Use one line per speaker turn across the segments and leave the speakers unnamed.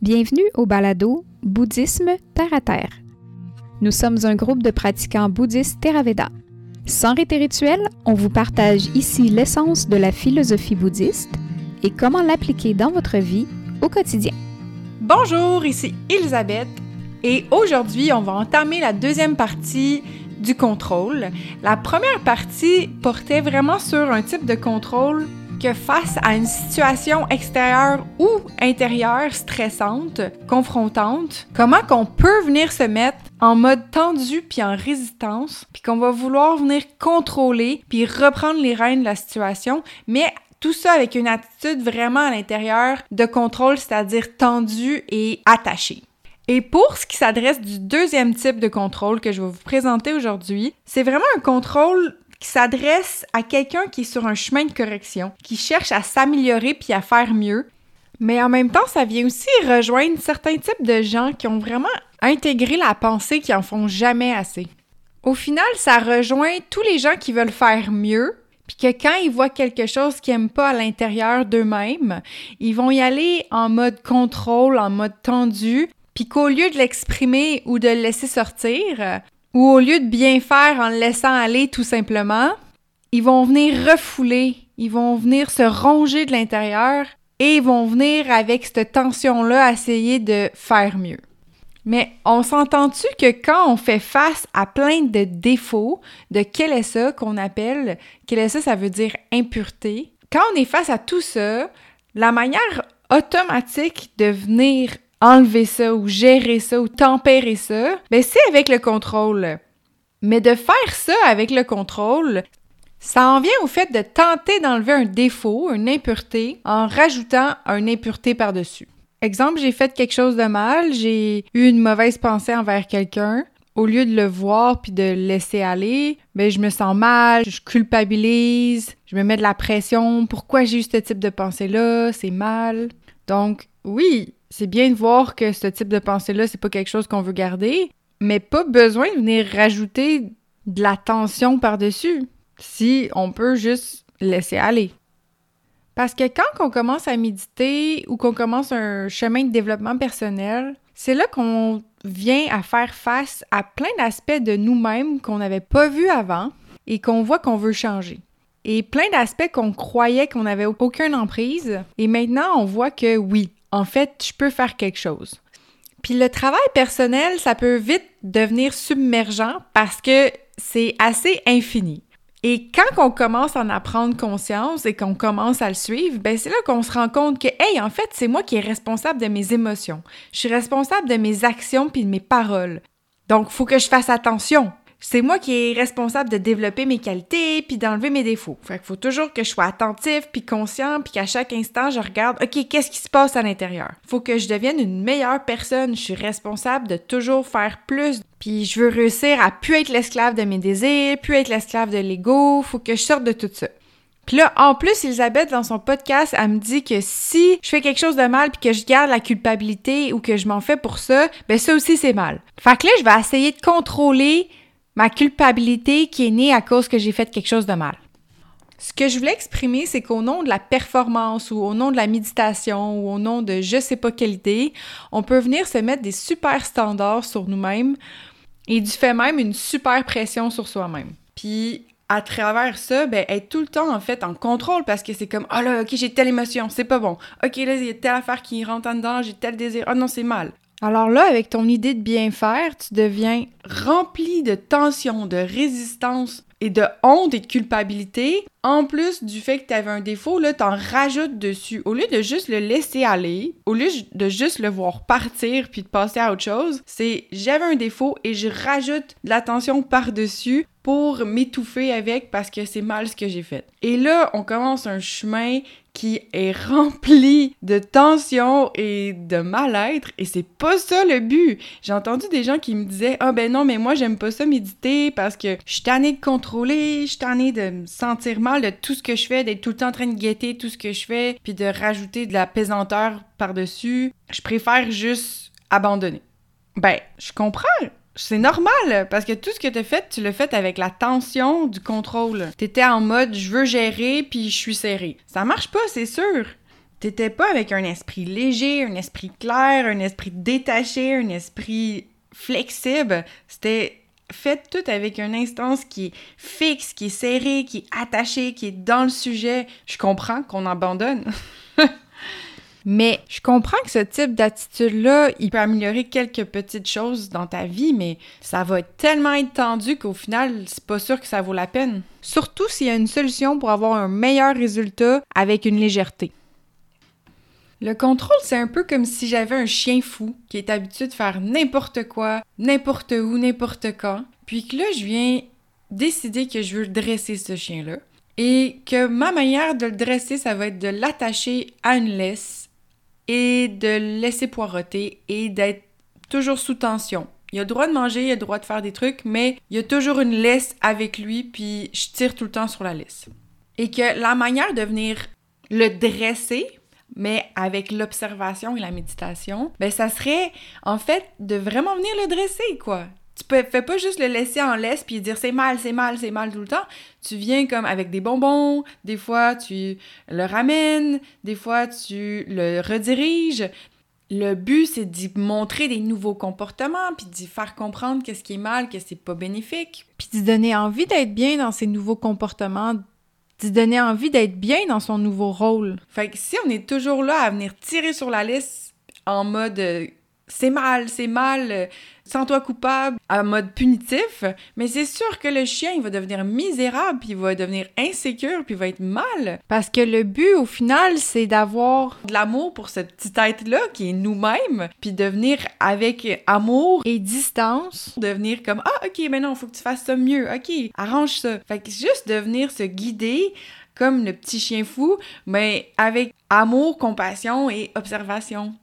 Bienvenue au balado Bouddhisme Terre à Terre. Nous sommes un groupe de pratiquants bouddhistes Theravada. Sans rite rituel, on vous partage ici l'essence de la philosophie bouddhiste et comment l'appliquer dans votre vie au quotidien.
Bonjour, ici Elisabeth et aujourd'hui on va entamer la deuxième partie du contrôle. La première partie portait vraiment sur un type de contrôle que face à une situation extérieure ou intérieure stressante, confrontante, comment qu'on peut venir se mettre en mode tendu puis en résistance, puis qu'on va vouloir venir contrôler puis reprendre les rênes de la situation, mais tout ça avec une attitude vraiment à l'intérieur de contrôle, c'est-à-dire tendu et attaché. Et pour ce qui s'adresse du deuxième type de contrôle que je vais vous présenter aujourd'hui, c'est vraiment un contrôle qui s'adresse à quelqu'un qui est sur un chemin de correction, qui cherche à s'améliorer puis à faire mieux. Mais en même temps, ça vient aussi rejoindre certains types de gens qui ont vraiment intégré la pensée qui en font jamais assez. Au final, ça rejoint tous les gens qui veulent faire mieux, puis que quand ils voient quelque chose qu'ils n'aiment pas à l'intérieur d'eux-mêmes, ils vont y aller en mode contrôle, en mode tendu, puis qu'au lieu de l'exprimer ou de le laisser sortir, ou au lieu de bien faire en le laissant aller tout simplement, ils vont venir refouler, ils vont venir se ronger de l'intérieur et ils vont venir avec cette tension-là essayer de faire mieux. Mais on s'entend-tu que quand on fait face à plein de défauts, de ça qu'on appelle, ça, ça veut dire impureté, quand on est face à tout ça, la manière automatique de venir enlever ça ou gérer ça ou tempérer ça, ben c'est avec le contrôle. Mais de faire ça avec le contrôle, ça en vient au fait de tenter d'enlever un défaut, une impureté, en rajoutant une impureté par-dessus. Exemple, j'ai fait quelque chose de mal, j'ai eu une mauvaise pensée envers quelqu'un. Au lieu de le voir puis de le laisser aller, ben je me sens mal, je culpabilise, je me mets de la pression. Pourquoi j'ai eu ce type de pensée-là? C'est mal. Donc, oui, c'est bien de voir que ce type de pensée-là, c'est pas quelque chose qu'on veut garder, mais pas besoin de venir rajouter de la tension par-dessus si on peut juste laisser aller. Parce que quand on commence à méditer ou qu'on commence un chemin de développement personnel, c'est là qu'on vient à faire face à plein d'aspects de nous-mêmes qu'on n'avait pas vus avant et qu'on voit qu'on veut changer. Et plein d'aspects qu'on croyait qu'on n'avait aucune emprise. Et maintenant, on voit que oui, en fait, je peux faire quelque chose. Puis le travail personnel, ça peut vite devenir submergent parce que c'est assez infini. Et quand on commence à en apprendre conscience et qu'on commence à le suivre, ben c'est là qu'on se rend compte que, hey, en fait, c'est moi qui est responsable de mes émotions. Je suis responsable de mes actions puis de mes paroles. Donc, faut que je fasse attention c'est moi qui est responsable de développer mes qualités puis d'enlever mes défauts. Fait qu'il faut toujours que je sois attentif puis conscient puis qu'à chaque instant je regarde OK, qu'est-ce qui se passe à l'intérieur? Faut que je devienne une meilleure personne, je suis responsable de toujours faire plus puis je veux réussir à plus être l'esclave de mes désirs, plus être l'esclave de l'ego, faut que je sorte de tout ça. Puis là, en plus, Elisabeth, dans son podcast, elle me dit que si je fais quelque chose de mal puis que je garde la culpabilité ou que je m'en fais pour ça, ben ça aussi c'est mal. Fait que là, je vais essayer de contrôler ma culpabilité qui est née à cause que j'ai fait quelque chose de mal. Ce que je voulais exprimer, c'est qu'au nom de la performance ou au nom de la méditation ou au nom de je sais pas quelle idée, on peut venir se mettre des super standards sur nous-mêmes et du fait même une super pression sur soi-même. Puis à travers ça, ben, être tout le temps en fait en contrôle parce que c'est comme oh là, ok, j'ai telle émotion, c'est pas bon. Ok, là, il y a telle affaire qui rentre en dedans, j'ai tel désir. Oh non, c'est mal. Alors là, avec ton idée de bien faire, tu deviens rempli de tension, de résistance et de honte et de culpabilité. En plus du fait que tu avais un défaut, là, t'en rajoutes dessus. Au lieu de juste le laisser aller, au lieu de juste le voir partir puis de passer à autre chose, c'est j'avais un défaut et je rajoute de la tension par-dessus pour m'étouffer avec parce que c'est mal ce que j'ai fait. Et là, on commence un chemin qui est rempli de tension et de mal-être et c'est pas ça le but. J'ai entendu des gens qui me disaient "Ah ben non, mais moi j'aime pas ça méditer parce que je suis tannée de contrôler, je suis tannée de me sentir mal de tout ce que je fais, d'être tout le temps en train de guetter tout ce que je fais puis de rajouter de la pesanteur par-dessus. Je préfère juste abandonner." Ben, je comprends c'est normal, parce que tout ce que tu as fait, tu l'as fait avec la tension du contrôle. Tu étais en mode je veux gérer puis je suis serré. Ça marche pas, c'est sûr. T'étais pas avec un esprit léger, un esprit clair, un esprit détaché, un esprit flexible. C'était fait tout avec une instance qui est fixe, qui est serrée, qui est attachée, qui est dans le sujet. Je comprends qu'on abandonne. mais je comprends que ce type d'attitude-là, il peut améliorer quelques petites choses dans ta vie, mais ça va tellement être tendu qu'au final, c'est pas sûr que ça vaut la peine. Surtout s'il y a une solution pour avoir un meilleur résultat avec une légèreté. Le contrôle, c'est un peu comme si j'avais un chien fou qui est habitué de faire n'importe quoi, n'importe où, n'importe quand, puis que là, je viens décider que je veux dresser ce chien-là et que ma manière de le dresser, ça va être de l'attacher à une laisse et de le laisser poireauter et d'être toujours sous tension. Il a le droit de manger, il a le droit de faire des trucs, mais il y a toujours une laisse avec lui, puis je tire tout le temps sur la laisse. Et que la manière de venir le dresser, mais avec l'observation et la méditation, ben ça serait en fait de vraiment venir le dresser, quoi. Tu peux, fais pas juste le laisser en laisse puis dire c'est mal, c'est mal, c'est mal tout le temps. Tu viens comme avec des bonbons, des fois tu le ramènes, des fois tu le rediriges. Le but, c'est d'y montrer des nouveaux comportements, puis d'y faire comprendre qu'est-ce qui est mal, qu'est-ce qui est pas bénéfique. Puis d'y donner envie d'être bien dans ces nouveaux comportements, d'y donner envie d'être bien dans son nouveau rôle. Fait que si on est toujours là à venir tirer sur la liste en mode euh, c'est mal, c'est mal, euh, sens-toi coupable, en mode punitif, mais c'est sûr que le chien, il va devenir misérable, puis il va devenir insécure, puis il va être mal. Parce que le but, au final, c'est d'avoir de l'amour pour cette petite tête-là, qui est nous-mêmes, puis de venir avec amour et distance, de venir comme « Ah, ok, mais non, faut que tu fasses ça mieux, ok, arrange ça. » Fait que juste de venir se guider comme le petit chien fou, mais avec amour, compassion et observation.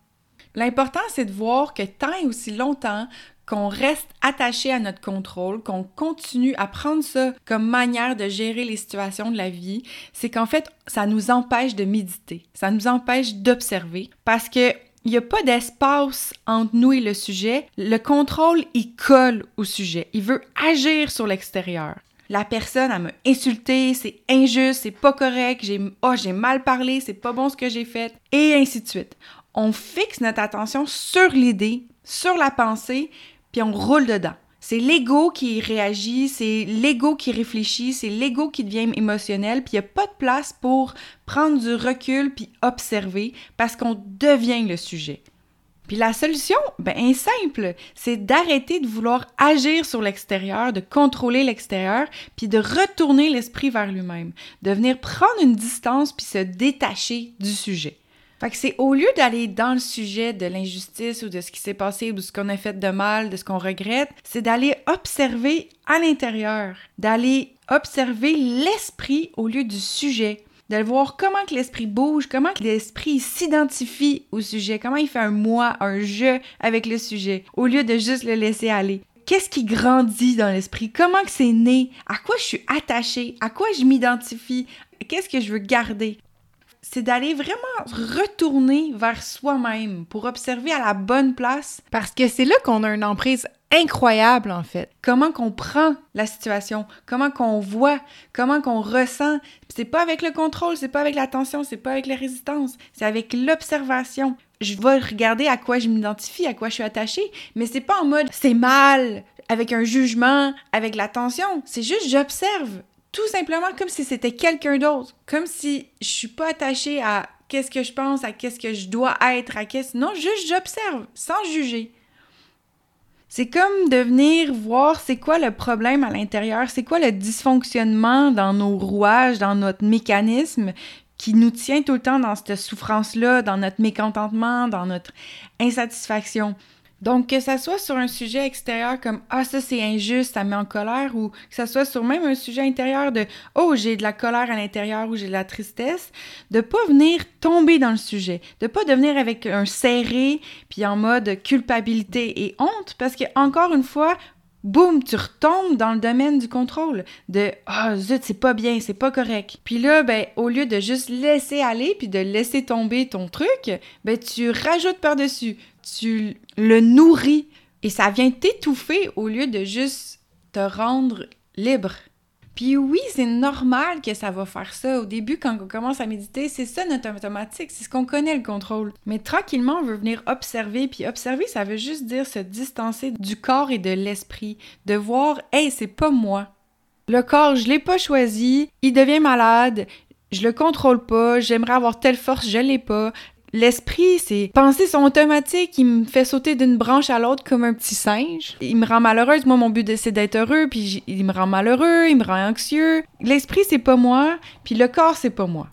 L'important, c'est de voir que tant et aussi longtemps qu'on reste attaché à notre contrôle, qu'on continue à prendre ça comme manière de gérer les situations de la vie, c'est qu'en fait, ça nous empêche de méditer, ça nous empêche d'observer parce que il n'y a pas d'espace entre nous et le sujet. Le contrôle, il colle au sujet. Il veut agir sur l'extérieur. La personne, elle m'a insulté, c'est injuste, c'est pas correct, j'ai oh, j'ai mal parlé, c'est pas bon ce que j'ai fait, et ainsi de suite on fixe notre attention sur l'idée, sur la pensée, puis on roule dedans. C'est l'ego qui réagit, c'est l'ego qui réfléchit, c'est l'ego qui devient émotionnel, puis il n'y a pas de place pour prendre du recul puis observer parce qu'on devient le sujet. Puis la solution, ben, est simple, c'est d'arrêter de vouloir agir sur l'extérieur, de contrôler l'extérieur, puis de retourner l'esprit vers lui-même, de venir prendre une distance puis se détacher du sujet. Fait que c'est au lieu d'aller dans le sujet de l'injustice ou de ce qui s'est passé ou de ce qu'on a fait de mal, de ce qu'on regrette, c'est d'aller observer à l'intérieur, d'aller observer l'esprit au lieu du sujet, de voir comment que l'esprit bouge, comment que l'esprit s'identifie au sujet, comment il fait un moi, un je avec le sujet, au lieu de juste le laisser aller. Qu'est-ce qui grandit dans l'esprit? Comment que c'est né? À quoi je suis attachée? À quoi je m'identifie? Qu'est-ce que je veux garder? C'est d'aller vraiment retourner vers soi-même pour observer à la bonne place parce que c'est là qu'on a une emprise incroyable en fait. Comment qu'on prend la situation, comment qu'on voit, comment qu'on ressent. C'est pas avec le contrôle, c'est pas avec l'attention, c'est pas avec la résistance, c'est avec l'observation. Je vais regarder à quoi je m'identifie, à quoi je suis attachée, mais c'est pas en mode c'est mal, avec un jugement, avec l'attention, c'est juste j'observe tout simplement comme si c'était quelqu'un d'autre, comme si je suis pas attachée à qu'est-ce que je pense, à qu'est-ce que je dois être, à qu'est-ce non, juste j'observe sans juger. C'est comme de venir voir c'est quoi le problème à l'intérieur, c'est quoi le dysfonctionnement dans nos rouages, dans notre mécanisme qui nous tient tout le temps dans cette souffrance-là, dans notre mécontentement, dans notre insatisfaction. Donc, que ça soit sur un sujet extérieur comme Ah, ça c'est injuste, ça met en colère, ou que ça soit sur même un sujet intérieur de Oh, j'ai de la colère à l'intérieur ou j'ai de la tristesse, de pas venir tomber dans le sujet, de pas devenir avec un serré puis en mode culpabilité et honte, parce que encore une fois, boum, tu retombes dans le domaine du contrôle, de ah zut, c'est pas bien, c'est pas correct. Puis là, ben, au lieu de juste laisser aller puis de laisser tomber ton truc, ben, tu rajoutes par-dessus tu le nourris et ça vient t'étouffer au lieu de juste te rendre libre. Puis oui, c'est normal que ça va faire ça. Au début, quand on commence à méditer, c'est ça notre automatique, c'est ce qu'on connaît le contrôle. Mais tranquillement, on veut venir observer, puis observer, ça veut juste dire se distancer du corps et de l'esprit, de voir, hey, c'est pas moi. Le corps, je l'ai pas choisi, il devient malade, je le contrôle pas, j'aimerais avoir telle force, je l'ai pas. L'esprit, c'est penser son automatique, il me fait sauter d'une branche à l'autre comme un petit singe. Il me rend malheureuse. Moi, mon but, c'est d'être heureux, puis il me rend malheureux, il me rend anxieux. L'esprit, c'est pas moi, puis le corps, c'est pas moi.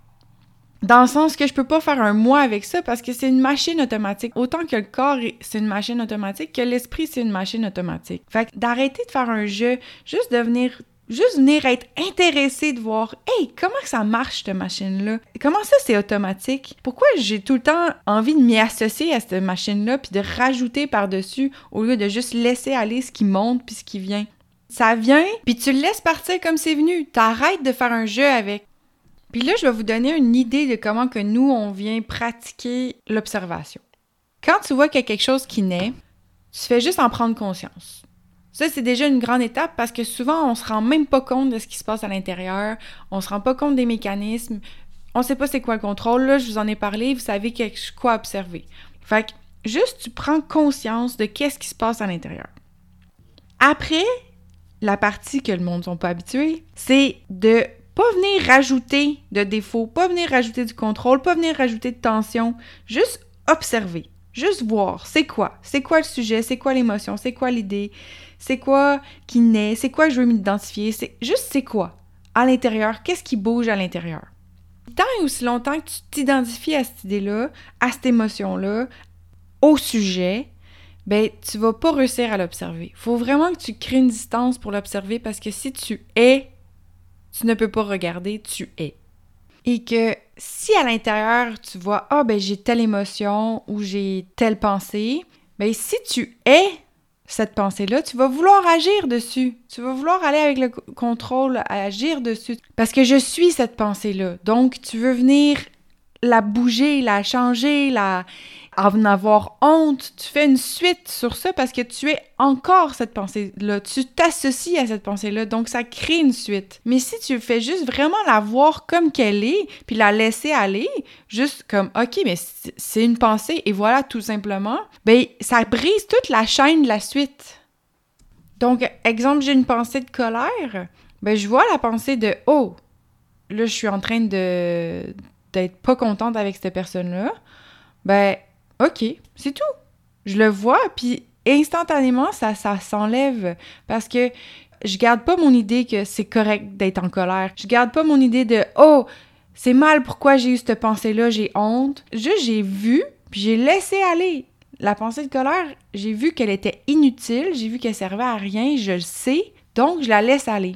Dans le sens que je peux pas faire un moi avec ça parce que c'est une machine automatique. Autant que le corps, c'est une machine automatique, que l'esprit, c'est une machine automatique. Fait d'arrêter de faire un jeu, juste devenir Juste venir être intéressé de voir, hey, comment ça marche cette machine-là? Comment ça c'est automatique? Pourquoi j'ai tout le temps envie de m'y associer à cette machine-là puis de rajouter par-dessus au lieu de juste laisser aller ce qui monte puis ce qui vient? Ça vient, puis tu le laisses partir comme c'est venu. T'arrêtes de faire un jeu avec. Puis là, je vais vous donner une idée de comment que nous, on vient pratiquer l'observation. Quand tu vois qu'il y a quelque chose qui naît, tu fais juste en prendre conscience. Ça, c'est déjà une grande étape parce que souvent, on se rend même pas compte de ce qui se passe à l'intérieur, on se rend pas compte des mécanismes, on sait pas c'est quoi le contrôle. Là, je vous en ai parlé, vous savez quoi observer. Fait que juste, tu prends conscience de qu'est-ce qui se passe à l'intérieur. Après, la partie que le monde ne sont pas habitués, c'est de pas venir rajouter de défauts, pas venir rajouter du contrôle, pas venir rajouter de tension, juste observer. Juste voir, c'est quoi? C'est quoi le sujet? C'est quoi l'émotion? C'est quoi l'idée? C'est quoi qui naît? C'est quoi je veux m'identifier? C'est juste c'est quoi? À l'intérieur, qu'est-ce qui bouge à l'intérieur? Tant et aussi longtemps que tu t'identifies à cette idée-là, à cette émotion-là, au sujet, ben tu vas pas réussir à l'observer. Faut vraiment que tu crées une distance pour l'observer parce que si tu es, tu ne peux pas regarder, tu es. Et que si à l'intérieur tu vois ah ben j'ai telle émotion ou j'ai telle pensée, ben si tu es cette pensée-là, tu vas vouloir agir dessus. Tu vas vouloir aller avec le contrôle, agir dessus. Parce que je suis cette pensée-là. Donc, tu veux venir la bouger, la changer, la en avoir honte. Tu fais une suite sur ça parce que tu es encore cette pensée-là. Tu t'associes à cette pensée-là. Donc, ça crée une suite. Mais si tu fais juste vraiment la voir comme qu'elle est, puis la laisser aller, juste comme, OK, mais c'est une pensée et voilà, tout simplement, ben, ça brise toute la chaîne de la suite. Donc, exemple, j'ai une pensée de colère. Ben, je vois la pensée de, oh, là, je suis en train de d'être pas contente avec cette personne-là, ben, OK, c'est tout. Je le vois, puis instantanément, ça, s'enlève parce que je garde pas mon idée que c'est correct d'être en colère. Je garde pas mon idée de oh, c'est mal pourquoi j'ai eu cette pensée-là, j'ai honte. Juste j'ai vu, puis j'ai laissé aller. La pensée de colère, j'ai vu qu'elle était inutile, j'ai vu qu'elle servait à rien, je le sais, donc je la laisse aller.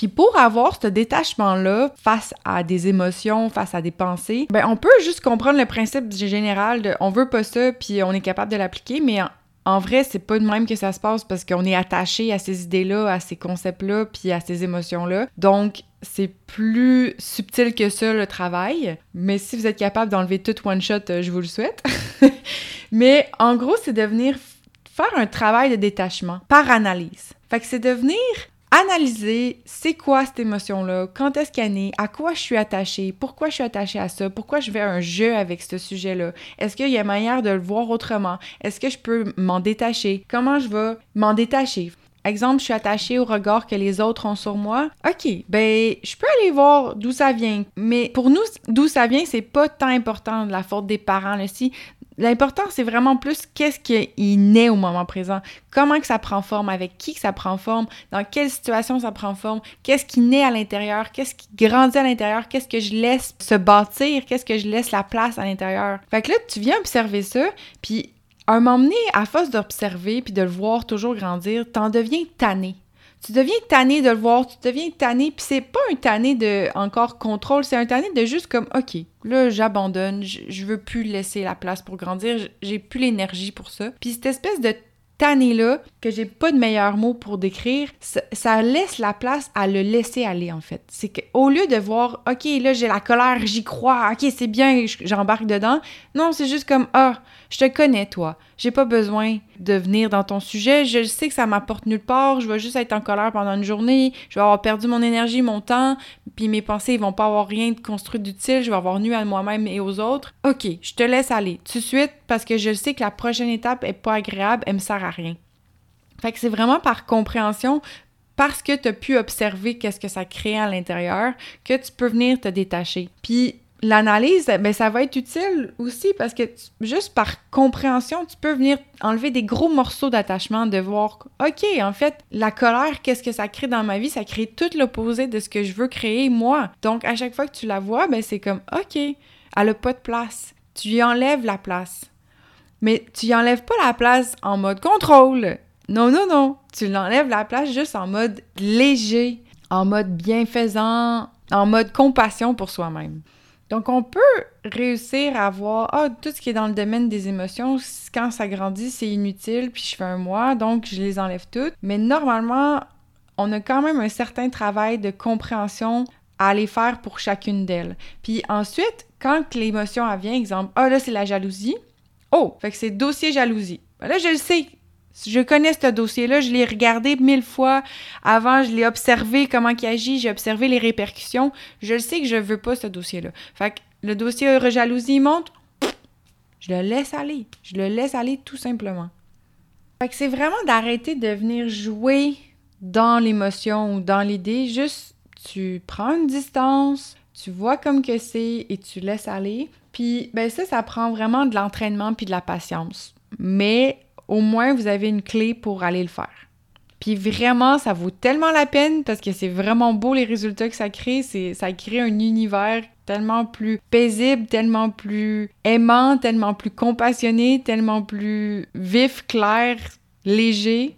Puis pour avoir ce détachement-là face à des émotions, face à des pensées, ben on peut juste comprendre le principe général de on veut pas ça, puis on est capable de l'appliquer, mais en, vrai, c'est pas de même que ça se passe parce qu'on est attaché à ces idées-là, à ces concepts-là, puis à ces émotions-là. Donc, c'est plus subtil que ça le travail, mais si vous êtes capable d'enlever tout one shot, euh, je vous le souhaite. mais en gros, c'est de venir faire un travail de détachement par analyse. Fait que c'est de venir analyser c'est quoi cette émotion-là, quand est-ce qu'elle est, à quoi je suis attachée, pourquoi je suis attachée à ça, pourquoi je fais un jeu avec ce sujet-là. Est-ce qu'il y a manière de le voir autrement? Est-ce que je peux m'en détacher? Comment je vais m'en détacher? Exemple, je suis attachée au regard que les autres ont sur moi. OK, ben, je peux aller voir d'où ça vient. Mais pour nous, d'où ça vient, c'est pas tant important de la faute des parents. Là. Si L'important, c'est vraiment plus qu'est-ce qui naît au moment présent, comment que ça prend forme, avec qui que ça prend forme, dans quelle situation ça prend forme, qu'est-ce qui naît à l'intérieur, qu'est-ce qui grandit à l'intérieur, qu'est-ce que je laisse se bâtir, qu'est-ce que je laisse la place à l'intérieur. Fait que là, tu viens observer ça, puis un moment donné, à force d'observer puis de le voir toujours grandir, t'en deviens tanné tu deviens tanné de le voir, tu deviens tanné, puis c'est pas un tanné de encore contrôle, c'est un tanné de juste comme OK, là j'abandonne, je, veux plus laisser la place pour grandir, j'ai plus l'énergie pour ça. Puis cette espèce de tanné là que j'ai pas de meilleur mot pour décrire, ça, laisse la place à le laisser aller en fait. C'est qu'au lieu de voir OK, là j'ai la colère, j'y crois, OK, c'est bien, j'embarque dedans. Non, c'est juste comme ah, Je te connais, toi. J'ai pas besoin de venir dans ton sujet. Je sais que ça m'apporte nulle part. Je vais juste être en colère pendant une journée. Je vais avoir perdu mon énergie, mon temps, puis mes pensées, ils vont pas avoir rien de construit d'utile. Je vais avoir nu à moi-même et aux autres. OK, je te laisse aller tout de suite parce que je sais que la prochaine étape est pas agréable, elle me sert à rien. Fait que c'est vraiment par compréhension, parce que tu as pu observer qu'est-ce que ça crée à l'intérieur, que tu peux venir te détacher. Puis l'analyse, ben, ça va être utile aussi parce que juste par compréhension, tu peux venir enlever des gros morceaux d'attachement, de voir, OK, en fait, la colère, qu'est-ce que ça crée dans ma vie? Ça crée tout l'opposé de ce que je veux créer moi. Donc, à chaque fois que tu la vois, ben, c'est comme, OK, elle n'a pas de place. Tu y enlèves la place. Mais tu y enlèves pas la place en mode contrôle. Non, non, non. Tu l'enlèves la place juste en mode léger, en mode bienfaisant, en mode compassion pour soi-même. Donc, on peut réussir à voir, ah, tout ce qui est dans le domaine des émotions, quand ça grandit, c'est inutile, puis je fais un mois, donc je les enlève toutes. Mais normalement, on a quand même un certain travail de compréhension à aller faire pour chacune d'elles. Puis ensuite, quand l'émotion vient, exemple, ah, là, c'est la jalousie. Oh, fait que c'est dossier jalousie. Ben là, je le sais, je connais ce dossier-là, je l'ai regardé mille fois avant, je l'ai observé comment il agit, j'ai observé les répercussions. Je sais que je veux pas ce dossier-là. Fait que le dossier jalousie monte, je le laisse aller. Je le laisse aller tout simplement. Fait que c'est vraiment d'arrêter de venir jouer dans l'émotion ou dans l'idée. Juste, tu prends une distance, tu vois comme que c'est et tu laisses aller. Puis, ben ça, ça prend vraiment de l'entraînement puis de la patience. Mais au moins vous avez une clé pour aller le faire. Puis vraiment, ça vaut tellement la peine parce que c'est vraiment beau les résultats que ça crée. C'est, ça crée un univers tellement plus paisible, tellement plus aimant, tellement plus compassionné, tellement plus vif, clair, léger.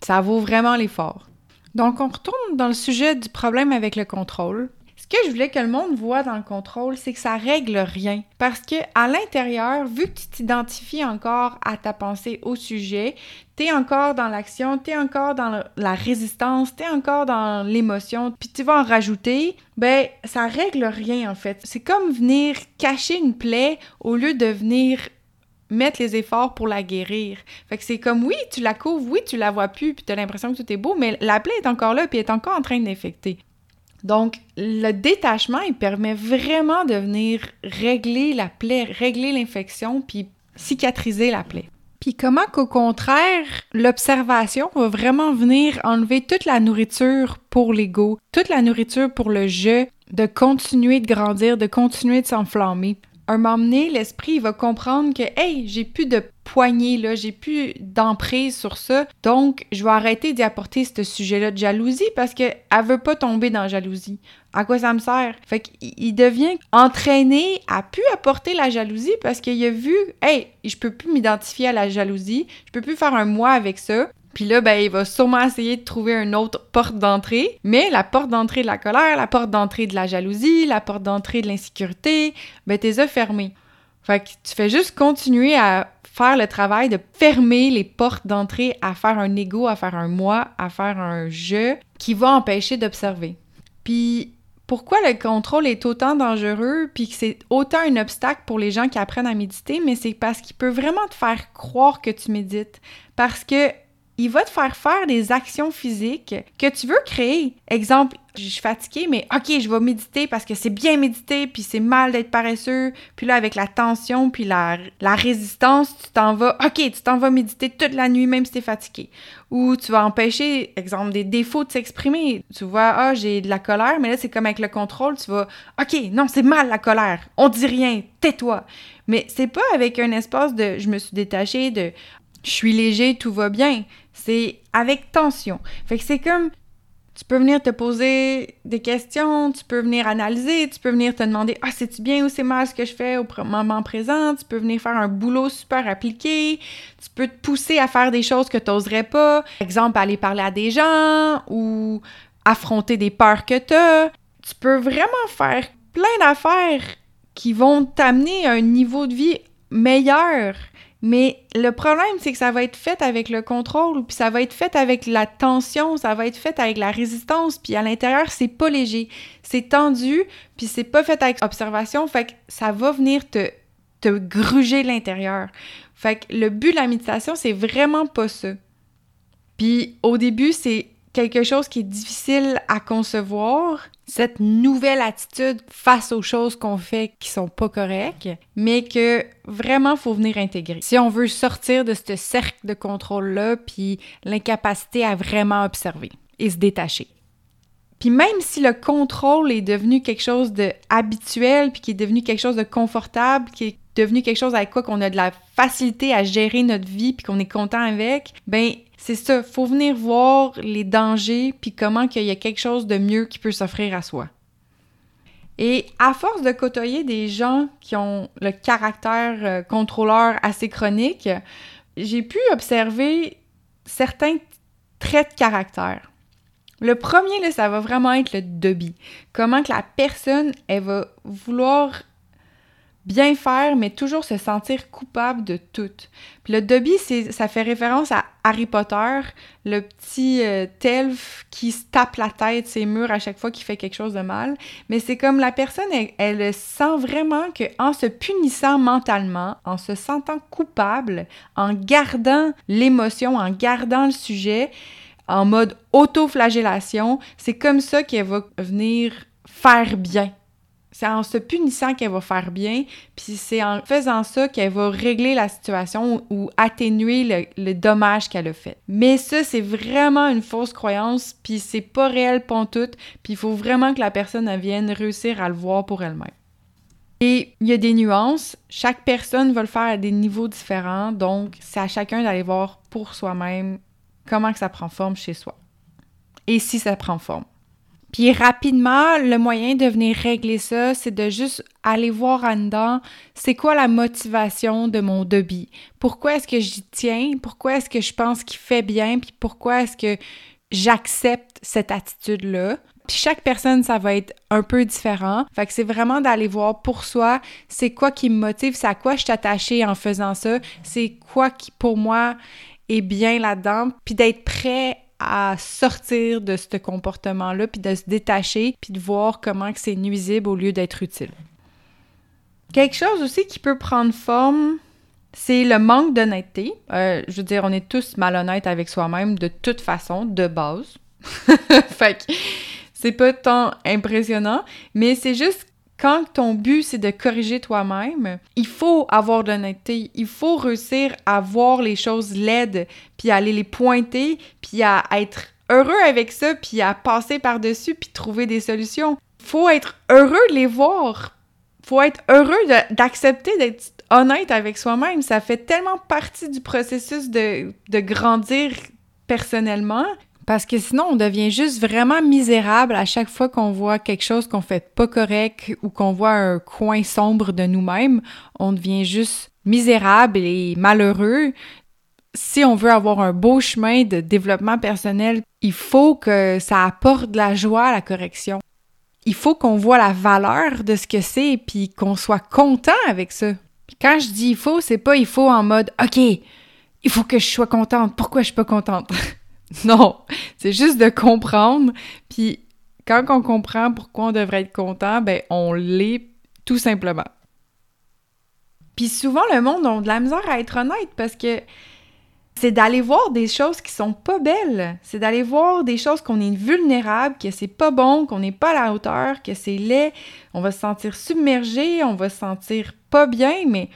Ça vaut vraiment l'effort. Donc, on retourne dans le sujet du problème avec le contrôle que je voulais que le monde voit dans le contrôle, c'est que ça règle rien. Parce que à l'intérieur, vu que tu t'identifies encore à ta pensée au sujet, tu es encore dans l'action, tu es encore dans la résistance, tu es encore dans l'émotion, puis tu vas en rajouter, ben ça règle rien en fait. C'est comme venir cacher une plaie au lieu de venir mettre les efforts pour la guérir. Fait que c'est comme oui, tu la couvres, oui, tu la vois plus, puis tu as l'impression que tout est beau, mais la plaie est encore là, puis est encore en train d'infecter. Donc, le détachement, il permet vraiment de venir régler la plaie, régler l'infection, puis cicatriser la plaie. Puis comment qu'au contraire, l'observation va vraiment venir enlever toute la nourriture pour l'ego, toute la nourriture pour le jeu, de continuer de grandir, de continuer de s'enflammer un moment donné, l'esprit va comprendre que, hey, j'ai plus de poignée, là, j'ai plus d'emprise sur ça, donc je vais arrêter d'y apporter ce sujet-là de jalousie parce qu'elle veut pas tomber dans la jalousie. À quoi ça me sert? Fait qu'il devient entraîné à plus apporter la jalousie parce qu'il a vu, hey, je peux plus m'identifier à la jalousie, je peux plus faire un moi avec ça. Puis là, ben, il va sûrement essayer de trouver une autre porte d'entrée. Mais la porte d'entrée de la colère, la porte d'entrée de la jalousie, la porte d'entrée de l'insécurité, ben, t'es as fermées. Fait que tu fais juste continuer à faire le travail de fermer les portes d'entrée, à faire un ego, à faire un moi, à faire un je qui va empêcher d'observer. Puis pourquoi le contrôle est autant dangereux puis que c'est autant un obstacle pour les gens qui apprennent à méditer, mais c'est parce qu'il peut vraiment te faire croire que tu médites. Parce que il va te faire faire des actions physiques que tu veux créer. Exemple, je suis fatiguée, mais OK, je vais méditer parce que c'est bien méditer, puis c'est mal d'être paresseux. Puis là, avec la tension, puis la, la résistance, tu t'en vas, OK, tu t'en vas méditer toute la nuit, même si t'es fatigué. Ou tu vas empêcher, exemple, des défauts de s'exprimer. Tu vois, ah, j'ai de la colère, mais là, c'est comme avec le contrôle, tu vas, OK, non, c'est mal la colère, on dit rien, tais-toi. Mais c'est pas avec un espace de je me suis détachée, de je suis léger, tout va bien. C'est avec tension. Fait que c'est comme tu peux venir te poser des questions, tu peux venir analyser, tu peux venir te demander Ah, c'est-tu bien ou c'est mal ce que je fais au moment présent? Tu peux venir faire un boulot super appliqué, tu peux te pousser à faire des choses que tu n'oserais pas. Exemple, aller parler à des gens ou affronter des peurs que tu as. Tu peux vraiment faire plein d'affaires qui vont t'amener à un niveau de vie meilleur mais le problème, c'est que ça va être fait avec le contrôle, puis ça va être fait avec la tension, ça va être fait avec la résistance, puis à l'intérieur, c'est pas léger. C'est tendu, puis c'est pas fait avec observation, fait que ça va venir te gruger l'intérieur. Fait que le but de la méditation, c'est vraiment pas ça. Puis au début, c'est quelque chose qui est difficile à concevoir, cette nouvelle attitude face aux choses qu'on fait qui sont pas correctes, mais que vraiment faut venir intégrer. Si on veut sortir de ce cercle de contrôle-là, puis l'incapacité à vraiment observer et se détacher. Puis même si le contrôle est devenu quelque chose de habituel, puis qui est devenu quelque chose de confortable, qui est devenu quelque chose avec quoi qu'on a de la facilité à gérer notre vie, puis qu'on est content avec, ben c'est ça, faut venir voir les dangers puis comment qu'il y a quelque chose de mieux qui peut s'offrir à soi. Et à force de côtoyer des gens qui ont le caractère euh, contrôleur assez chronique, j'ai pu observer certains traits de caractère. Le premier, là, ça va vraiment être le debit. Comment que la personne, elle va vouloir bien faire, mais toujours se sentir coupable de tout. Puis le Dobby, ça fait référence à Harry Potter, le petit euh, Telf qui se tape la tête ses murs à chaque fois qu'il fait quelque chose de mal. Mais c'est comme la personne, elle, sent vraiment que en se punissant mentalement, en se sentant coupable, en gardant l'émotion, en gardant le sujet, en mode auto-flagellation, c'est comme ça qu'elle va venir faire bien c'est en se punissant qu'elle va faire bien, puis c'est en faisant ça qu'elle va régler la situation ou atténuer le, dommage qu'elle a fait. Mais ça, c'est vraiment une fausse croyance, puis c'est pas réel tout, puis il faut vraiment que la personne vienne réussir à le voir pour elle-même. Et il y a des nuances, chaque personne va le faire à des niveaux différents, donc c'est à chacun d'aller voir pour soi-même comment ça prend forme chez soi. Et si ça prend forme. Puis rapidement, le moyen de venir régler ça, c'est de juste aller voir en dedans, c'est quoi la motivation de mon debit? Pourquoi est-ce que j'y tiens? Pourquoi est-ce que je pense qu'il fait bien? Puis pourquoi est-ce que j'accepte cette attitude-là? Puis chaque personne, ça va être un peu différent. Fait que c'est vraiment d'aller voir pour soi, c'est quoi qui me motive, c'est à quoi je suis attachée en faisant ça, c'est quoi qui pour moi est bien là-dedans, puis d'être prêt sortir de ce comportement-là, puis de se détacher, puis de voir comment c'est nuisible au lieu d'être utile. Quelque chose aussi qui peut prendre forme, c'est le manque d'honnêteté. Euh, je veux dire, on est tous malhonnêtes avec soi-même de toute façon, de base. fait que c'est pas tant impressionnant, mais c'est juste quand ton but c'est de corriger toi-même, il faut avoir de l'honnêteté, il faut réussir à voir les choses laides, puis aller les pointer, puis à être heureux avec ça, puis à passer par-dessus, puis trouver des solutions. Faut être heureux de les voir. Faut être heureux d'accepter d'être honnête avec soi-même. Ça fait tellement partie du processus de, de grandir personnellement parce que sinon, on devient juste vraiment misérable à chaque fois qu'on voit quelque chose qu'on fait pas correct ou qu'on voit un coin sombre de nous-mêmes. On devient juste misérable et malheureux. Si on veut avoir un beau chemin de développement personnel, il faut que ça apporte de la joie à la correction. Il faut qu'on voit la valeur de ce que c'est puis qu'on soit content avec ça. quand je dis il faut, c'est pas il faut en mode OK, il faut que je sois contente. Pourquoi je suis pas contente? Non, c'est juste de comprendre. Puis quand on comprend pourquoi on devrait être content, ben on l'est tout simplement. Puis souvent, le monde a de la misère à être honnête parce que c'est d'aller voir des choses qui sont pas belles. C'est d'aller voir des choses qu'on est vulnérable, que c'est pas bon, qu'on n'est pas à la hauteur, que c'est laid. On va se sentir submergé, on va se sentir pas bien, mais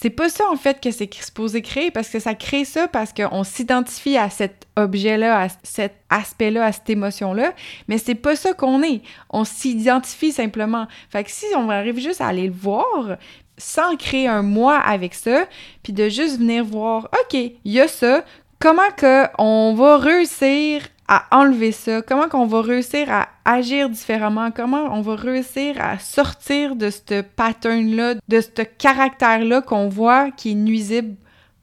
c'est pas ça, en fait, que c'est supposé créer, parce que ça crée ça parce qu'on s'identifie à cet objet-là, à cet aspect-là, à cette émotion-là, mais c'est pas ça qu'on est. On s'identifie simplement. Fait que si on arrive juste à aller le voir, sans créer un moi avec ça, puis de juste venir voir, OK, il y a ça, comment que on va réussir à enlever ça, comment qu'on va réussir à agir différemment, comment on va réussir à sortir de ce pattern-là, de ce caractère-là qu'on voit qui est nuisible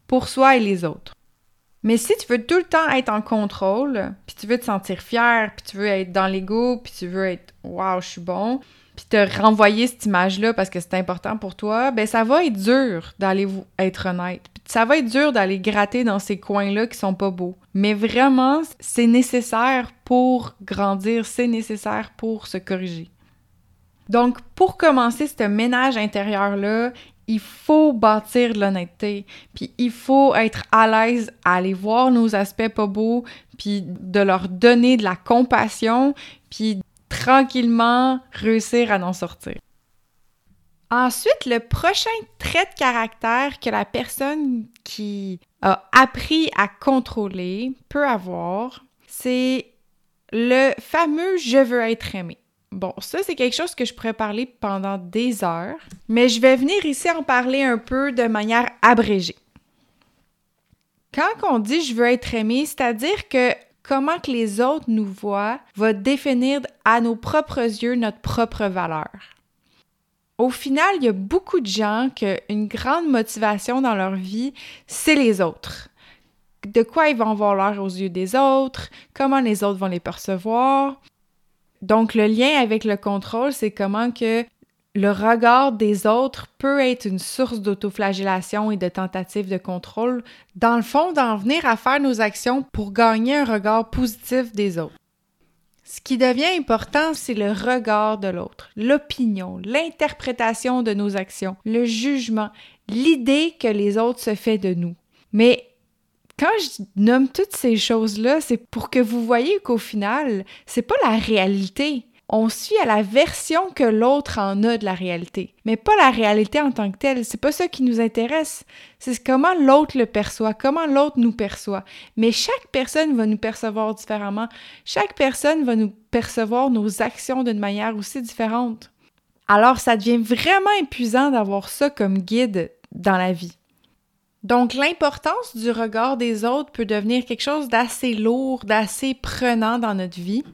pour soi et les autres? Mais si tu veux tout le temps être en contrôle, puis tu veux te sentir fier, puis tu veux être dans l'ego, puis tu veux être « wow, je suis bon », puis te renvoyer cette image-là parce que c'est important pour toi, ben ça va être dur d'aller être honnête. ça va être dur d'aller gratter dans ces coins-là qui sont pas beaux. Mais vraiment, c'est nécessaire pour grandir, c'est nécessaire pour se corriger. Donc, pour commencer ce ménage intérieur-là, il faut bâtir de l'honnêteté, puis il faut être à l'aise à aller voir nos aspects pas beaux, puis de leur donner de la compassion, puis tranquillement réussir à en sortir. Ensuite, le prochain trait de caractère que la personne qui a appris à contrôler peut avoir, c'est le fameux je veux être aimé. Bon, ça, c'est quelque chose que je pourrais parler pendant des heures, mais je vais venir ici en parler un peu de manière abrégée. Quand on dit je veux être aimé, c'est-à-dire que comment que les autres nous voient va définir à nos propres yeux notre propre valeur. Au final, il y a beaucoup de gens que une grande motivation dans leur vie, c'est les autres. De quoi ils vont l'air aux yeux des autres, comment les autres vont les percevoir. Donc, le lien avec le contrôle, c'est comment que le regard des autres peut être une source d'autoflagellation et de tentative de contrôle, dans le fond, d'en venir à faire nos actions pour gagner un regard positif des autres. Ce qui devient important, c'est le regard de l'autre, l'opinion, l'interprétation de nos actions, le jugement, l'idée que les autres se font de nous. Mais quand je nomme toutes ces choses-là, c'est pour que vous voyez qu'au final, c'est pas la réalité. On suit à la version que l'autre en a de la réalité, mais pas la réalité en tant que telle. C'est pas ça qui nous intéresse. C'est comment l'autre le perçoit, comment l'autre nous perçoit. Mais chaque personne va nous percevoir différemment. Chaque personne va nous percevoir nos actions d'une manière aussi différente. Alors, ça devient vraiment épuisant d'avoir ça comme guide dans la vie. Donc, l'importance du regard des autres peut devenir quelque chose d'assez lourd, d'assez prenant dans notre vie.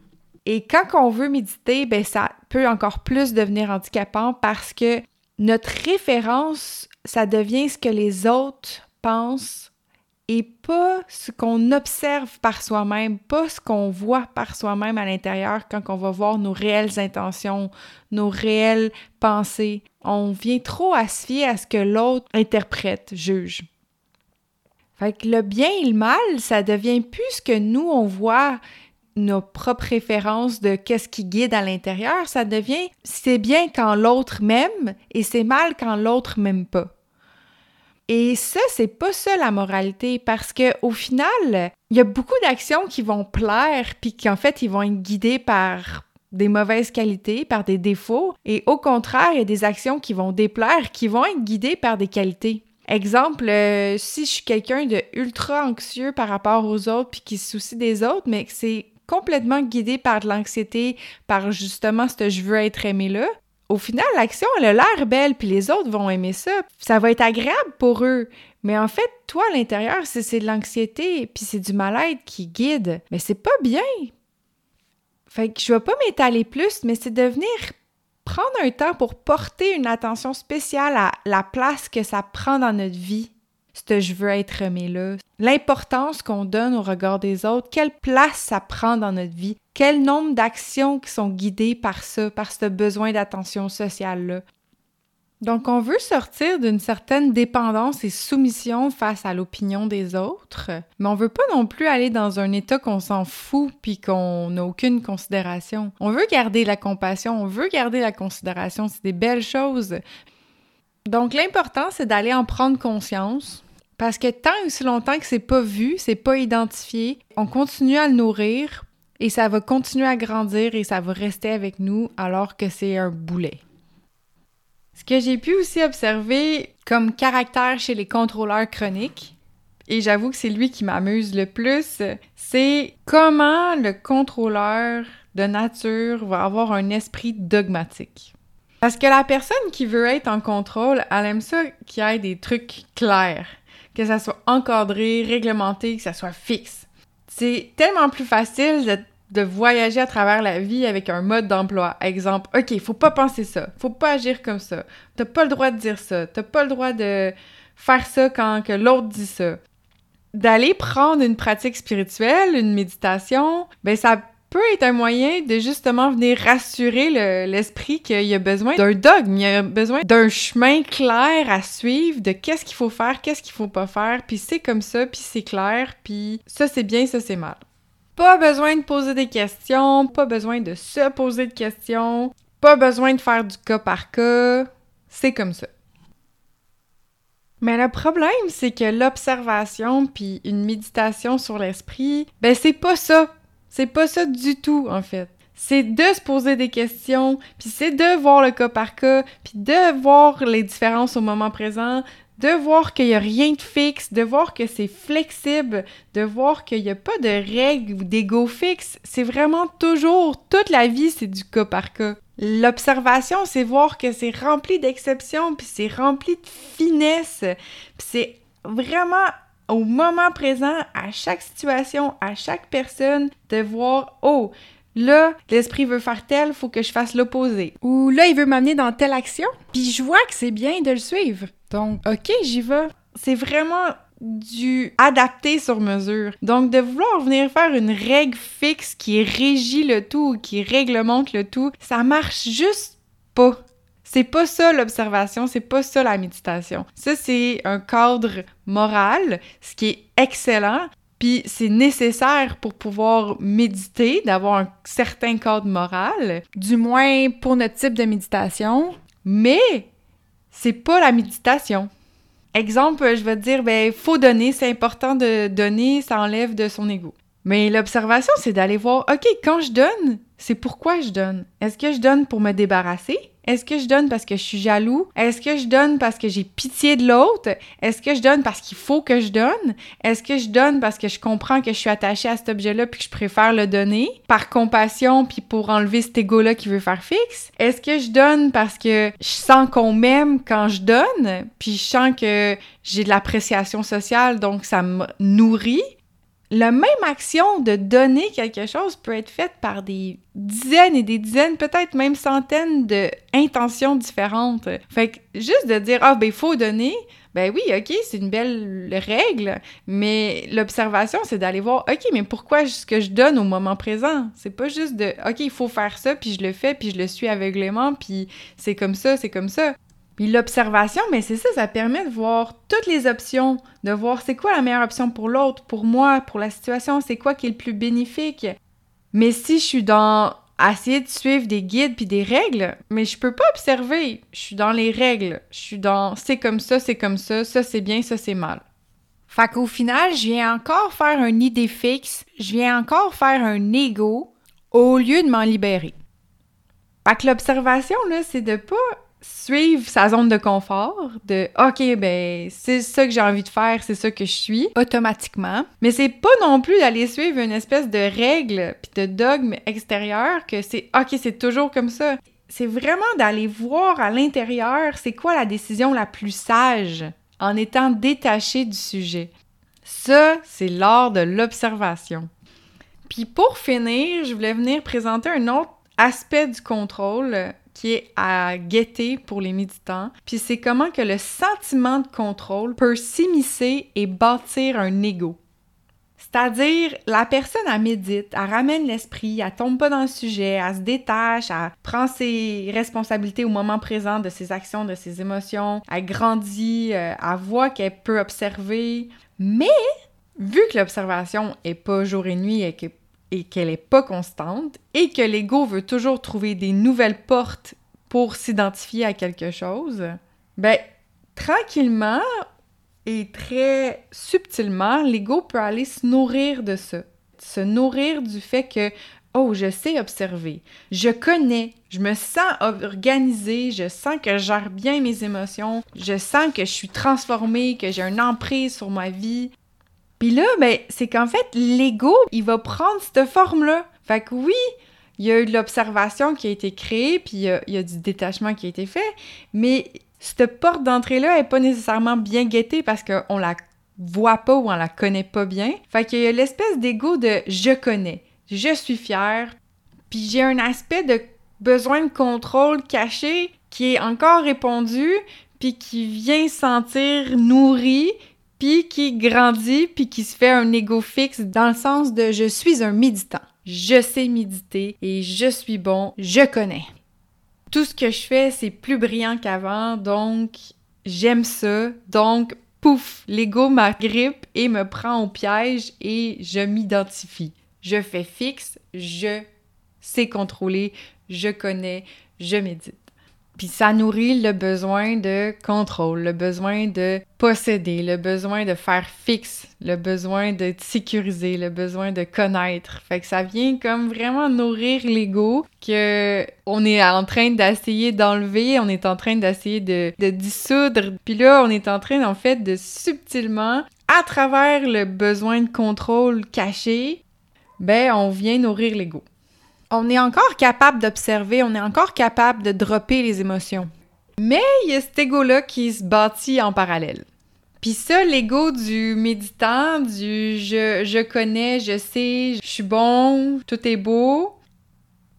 Et quand on veut méditer, ben ça peut encore plus devenir handicapant parce que notre référence, ça devient ce que les autres pensent et pas ce qu'on observe par soi-même, pas ce qu'on voit par soi-même à l'intérieur quand on va voir nos réelles intentions, nos réelles pensées. On vient trop à se fier à ce que l'autre interprète, juge. Fait que le bien et le mal, ça devient plus ce que nous, on voit nos propres références de qu'est-ce qui guide à l'intérieur, ça devient c'est bien quand l'autre m'aime et c'est mal quand l'autre m'aime pas. Et ça, c'est pas ça la moralité, parce que au final, il y a beaucoup d'actions qui vont plaire, puis qu'en fait, ils vont être guidés par des mauvaises qualités, par des défauts, et au contraire, il y a des actions qui vont déplaire, qui vont être guidées par des qualités. Exemple, euh, si je suis quelqu'un de ultra anxieux par rapport aux autres puis qui se soucie des autres, mais que c'est complètement guidé par de l'anxiété, par justement ce je veux être aimé là, au final, l'action, elle a l'air belle, puis les autres vont aimer ça. Ça va être agréable pour eux. Mais en fait, toi, à l'intérieur, c'est de l'anxiété, puis c'est du mal-être qui guide. Mais c'est pas bien. Fait que je vais pas m'étaler plus, mais c'est de venir prendre un temps pour porter une attention spéciale à la place que ça prend dans notre vie, ce je veux être aimé là, l'importance qu'on donne au regard des autres, quelle place ça prend dans notre vie, quel nombre d'actions qui sont guidées par ça, par ce besoin d'attention sociale-là. Donc, on veut sortir d'une certaine dépendance et soumission face à l'opinion des autres, mais on veut pas non plus aller dans un état qu'on s'en fout puis qu'on n'a aucune considération. On veut garder la compassion, on veut garder la considération, c'est des belles choses. Donc, l'important, c'est d'aller en prendre conscience parce que tant et aussi longtemps que c'est pas vu, c'est pas identifié, on continue à le nourrir et ça va continuer à grandir et ça va rester avec nous alors que c'est un boulet. Ce que j'ai pu aussi observer comme caractère chez les contrôleurs chroniques, et j'avoue que c'est lui qui m'amuse le plus, c'est comment le contrôleur de nature va avoir un esprit dogmatique. Parce que la personne qui veut être en contrôle, elle aime ça qu'il y ait des trucs clairs, que ça soit encadré, réglementé, que ça soit fixe. C'est tellement plus facile de voyager à travers la vie avec un mode d'emploi. Exemple, OK, faut pas penser ça, faut pas agir comme ça, t'as pas le droit de dire ça, t'as pas le droit de faire ça quand que l'autre dit ça. D'aller prendre une pratique spirituelle, une méditation, ben ça peut être un moyen de justement venir rassurer l'esprit qu'il y a besoin d'un dogme, il y a besoin d'un chemin clair à suivre de qu'est-ce qu'il faut faire, qu'est-ce qu'il faut pas faire, puis c'est comme ça, puis c'est clair, puis ça c'est bien, ça c'est mal. Pas besoin de poser des questions, pas besoin de se poser de questions, pas besoin de faire du cas par cas. C'est comme ça. Mais le problème, c'est que l'observation puis une méditation sur l'esprit, ben c'est pas ça. C'est pas ça du tout, en fait. C'est de se poser des questions, puis c'est de voir le cas par cas, puis de voir les différences au moment présent, de voir qu'il n'y a rien de fixe, de voir que c'est flexible, de voir qu'il n'y a pas de règles ou d'ego fixe. C'est vraiment toujours, toute la vie, c'est du cas par cas. L'observation, c'est voir que c'est rempli d'exceptions, puis c'est rempli de finesse, puis c'est vraiment au moment présent, à chaque situation, à chaque personne, de voir, oh, là, l'esprit veut faire tel, faut que je fasse l'opposé. Ou là, il veut m'amener dans telle action, puis je vois que c'est bien de le suivre. Donc, ok, j'y vais. C'est vraiment du adapté sur mesure. Donc, de vouloir venir faire une règle fixe qui régit le tout, qui réglemente le tout, ça marche juste pas. C'est pas ça l'observation, c'est pas ça la méditation. Ça, c'est un cadre moral, ce qui est excellent, puis c'est nécessaire pour pouvoir méditer, d'avoir un certain cadre moral, du moins pour notre type de méditation, mais c'est pas la méditation. Exemple, je vais te dire, ben, faut donner, c'est important de donner, ça enlève de son ego. Mais l'observation, c'est d'aller voir, OK, quand je donne, c'est pourquoi je donne. Est-ce que je donne pour me débarrasser? Est-ce que je donne parce que je suis jaloux? Est-ce que je donne parce que j'ai pitié de l'autre? Est-ce que je donne parce qu'il faut que je donne? Est-ce que je donne parce que je comprends que je suis attachée à cet objet-là puis que je préfère le donner par compassion puis pour enlever cet ego-là qui veut faire fixe? Est-ce que je donne parce que je sens qu'on m'aime quand je donne puis je sens que j'ai de l'appréciation sociale donc ça me nourrit? La même action de donner quelque chose peut être faite par des dizaines et des dizaines, peut-être même centaines d'intentions différentes. Fait que juste de dire ah ben il faut donner, ben oui, OK, c'est une belle règle, mais l'observation c'est d'aller voir OK, mais pourquoi ce que je donne au moment présent? C'est pas juste de OK, il faut faire ça puis je le fais puis je le suis aveuglément puis c'est comme ça, c'est comme ça. L'observation, mais c'est ça, ça permet de voir toutes les options, de voir c'est quoi la meilleure option pour l'autre, pour moi, pour la situation, c'est quoi qui est le plus bénéfique. Mais si je suis dans essayer de suivre des guides puis des règles, mais je peux pas observer, je suis dans les règles, je suis dans c'est comme ça, c'est comme ça, ça c'est bien, ça c'est mal. Fait qu'au final, je viens encore faire une idée fixe, je viens encore faire un ego au lieu de m'en libérer. Fait que l'observation, là, c'est de pas suivre sa zone de confort, de OK, ben c'est ça que j'ai envie de faire, c'est ça que je suis, automatiquement. Mais c'est pas non plus d'aller suivre une espèce de règle puis de dogme extérieur que c'est OK, c'est toujours comme ça. C'est vraiment d'aller voir à l'intérieur c'est quoi la décision la plus sage en étant détaché du sujet. Ça, c'est l'art de l'observation. Puis pour finir, je voulais venir présenter un autre aspect du contrôle qui est à guetter pour les méditants. Puis c'est comment que le sentiment de contrôle peut s'immiscer et bâtir un ego. C'est-à-dire, la personne, elle médite, elle ramène l'esprit, elle tombe pas dans le sujet, elle se détache, elle prend ses responsabilités au moment présent de ses actions, de ses émotions, elle grandit, euh, elle voit qu'elle peut observer. Mais, vu que l'observation est pas jour et nuit et que et qu'elle est pas constante et que l'ego veut toujours trouver des nouvelles portes pour s'identifier à quelque chose, ben tranquillement et très subtilement, l'ego peut aller se nourrir de ça, se nourrir du fait que oh, je sais observer, je connais, je me sens organisée, je sens que je gère bien mes émotions, je sens que je suis transformée, que j'ai une emprise sur ma vie, puis là, ben, c'est qu'en fait, l'ego, il va prendre cette forme-là. Fait que oui, il y a eu de l'observation qui a été créée, puis il y, a, du détachement qui a été fait, mais cette porte d'entrée-là est pas nécessairement bien guettée parce qu'on la voit pas ou on la connaît pas bien. Fait qu'il y a l'espèce d'ego de je connais, je suis fier, puis j'ai un aspect de besoin de contrôle caché qui est encore répondu, puis qui vient sentir nourri, qui grandit, puis qui se fait un ego fixe dans le sens de je suis un méditant. Je sais méditer et je suis bon, je connais. Tout ce que je fais, c'est plus brillant qu'avant, donc j'aime ça. Donc, pouf, l'ego m'agrippe et me prend au piège et je m'identifie. Je fais fixe, je sais contrôler, je connais, je médite. Puis ça nourrit le besoin de contrôle, le besoin de posséder, le besoin de faire fixe, le besoin de sécuriser, le besoin de connaître. Fait que ça vient comme vraiment nourrir l'ego que on est en train d'essayer d'enlever, on est en train d'essayer de, de dissoudre. Puis là, on est en train en fait de subtilement, à travers le besoin de contrôle caché, ben on vient nourrir l'ego on est encore capable d'observer, on est encore capable de dropper les émotions. Mais il y a cet ego-là qui se bâtit en parallèle. Puis ça, l'ego du méditant, du je, je connais, je sais, je suis bon, tout est beau,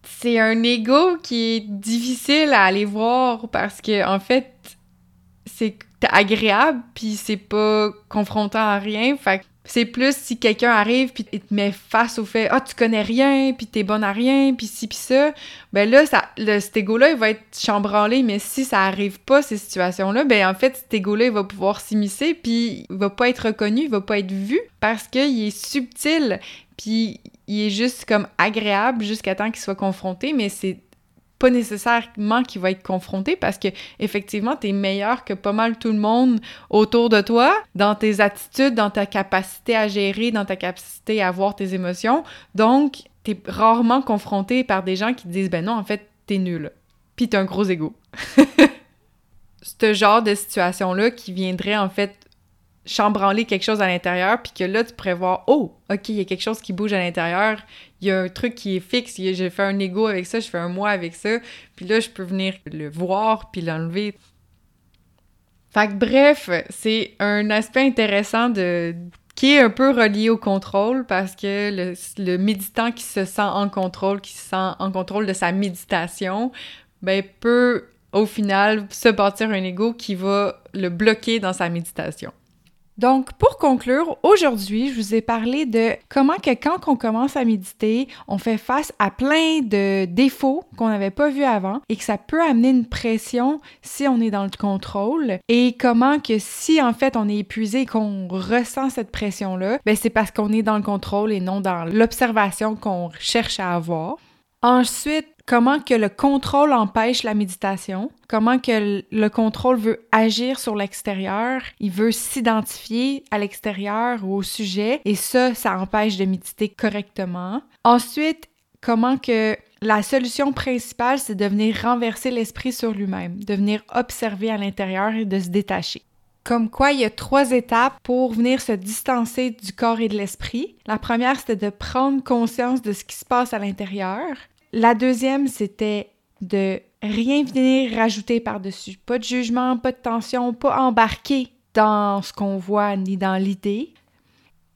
c'est un ego qui est difficile à aller voir parce que, en fait, c'est agréable, puis c'est pas confrontant à rien. Fait c'est plus si quelqu'un arrive puis il te met face au fait ah tu connais rien puis t'es bonne à rien puis ci puis ça ben là ça le cet ego là il va être chambranlé mais si ça arrive pas ces situations là ben en fait cet ego là il va pouvoir s'immiscer puis il va pas être reconnu il va pas être vu parce qu'il est subtil puis il est juste comme agréable jusqu'à temps qu'il soit confronté mais c'est pas nécessairement qu'il va être confronté parce que effectivement tu es meilleur que pas mal tout le monde autour de toi dans tes attitudes, dans ta capacité à gérer, dans ta capacité à voir tes émotions. Donc, tu es rarement confronté par des gens qui te disent ben non, en fait, t'es nul. Puis t'as un gros ego. Ce genre de situation-là qui viendrait en fait chambranler quelque chose à l'intérieur, puis que là, tu pourrais voir, oh, OK, il y a quelque chose qui bouge à l'intérieur, il y a un truc qui est fixe, j'ai fait un ego avec ça, je fais un moi avec ça, puis là, je peux venir le voir, puis l'enlever. Fait bref, c'est un aspect intéressant qui est un peu relié au contrôle parce que le, le, méditant qui se sent en contrôle, qui se sent en contrôle de sa méditation, ben peut au final se bâtir un ego qui va le bloquer dans sa méditation. Donc, pour conclure, aujourd'hui, je vous ai parlé de comment que quand on commence à méditer, on fait face à plein de défauts qu'on n'avait pas vus avant et que ça peut amener une pression si on est dans le contrôle et comment que si en fait on est épuisé et qu'on ressent cette pression-là, ben c'est parce qu'on est dans le contrôle et non dans l'observation qu'on cherche à avoir. Ensuite, comment que le contrôle empêche la méditation, comment que le contrôle veut agir sur l'extérieur, il veut s'identifier à l'extérieur ou au sujet et ça ça empêche de méditer correctement. Ensuite, comment que la solution principale c'est de venir renverser l'esprit sur lui-même, de venir observer à l'intérieur et de se détacher. Comme quoi, il y a trois étapes pour venir se distancer du corps et de l'esprit. La première, c'était de prendre conscience de ce qui se passe à l'intérieur. La deuxième, c'était de rien venir rajouter par-dessus. Pas de jugement, pas de tension, pas embarquer dans ce qu'on voit ni dans l'idée.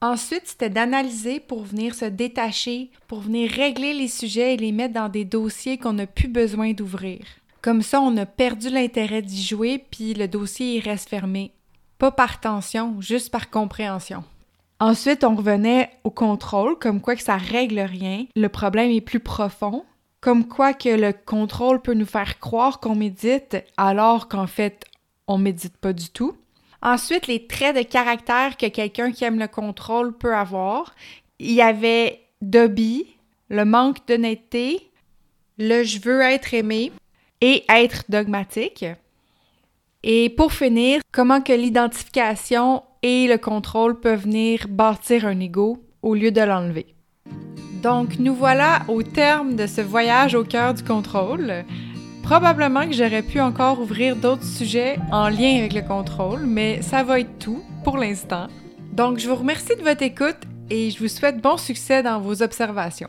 Ensuite, c'était d'analyser pour venir se détacher, pour venir régler les sujets et les mettre dans des dossiers qu'on n'a plus besoin d'ouvrir. Comme ça, on a perdu l'intérêt d'y jouer, puis le dossier reste fermé. Pas par tension, juste par compréhension. Ensuite, on revenait au contrôle, comme quoi que ça règle rien. Le problème est plus profond. Comme quoi que le contrôle peut nous faire croire qu'on médite alors qu'en fait, on médite pas du tout. Ensuite, les traits de caractère que quelqu'un qui aime le contrôle peut avoir. Il y avait Dobby, le manque d'honnêteté, le je veux être aimé et être dogmatique. Et pour finir, comment que l'identification et le contrôle peuvent venir bâtir un ego au lieu de l'enlever. Donc, nous voilà au terme de ce voyage au cœur du contrôle. Probablement que j'aurais pu encore ouvrir d'autres sujets en lien avec le contrôle, mais ça va être tout pour l'instant. Donc, je vous remercie de votre écoute et je vous souhaite bon succès dans vos observations.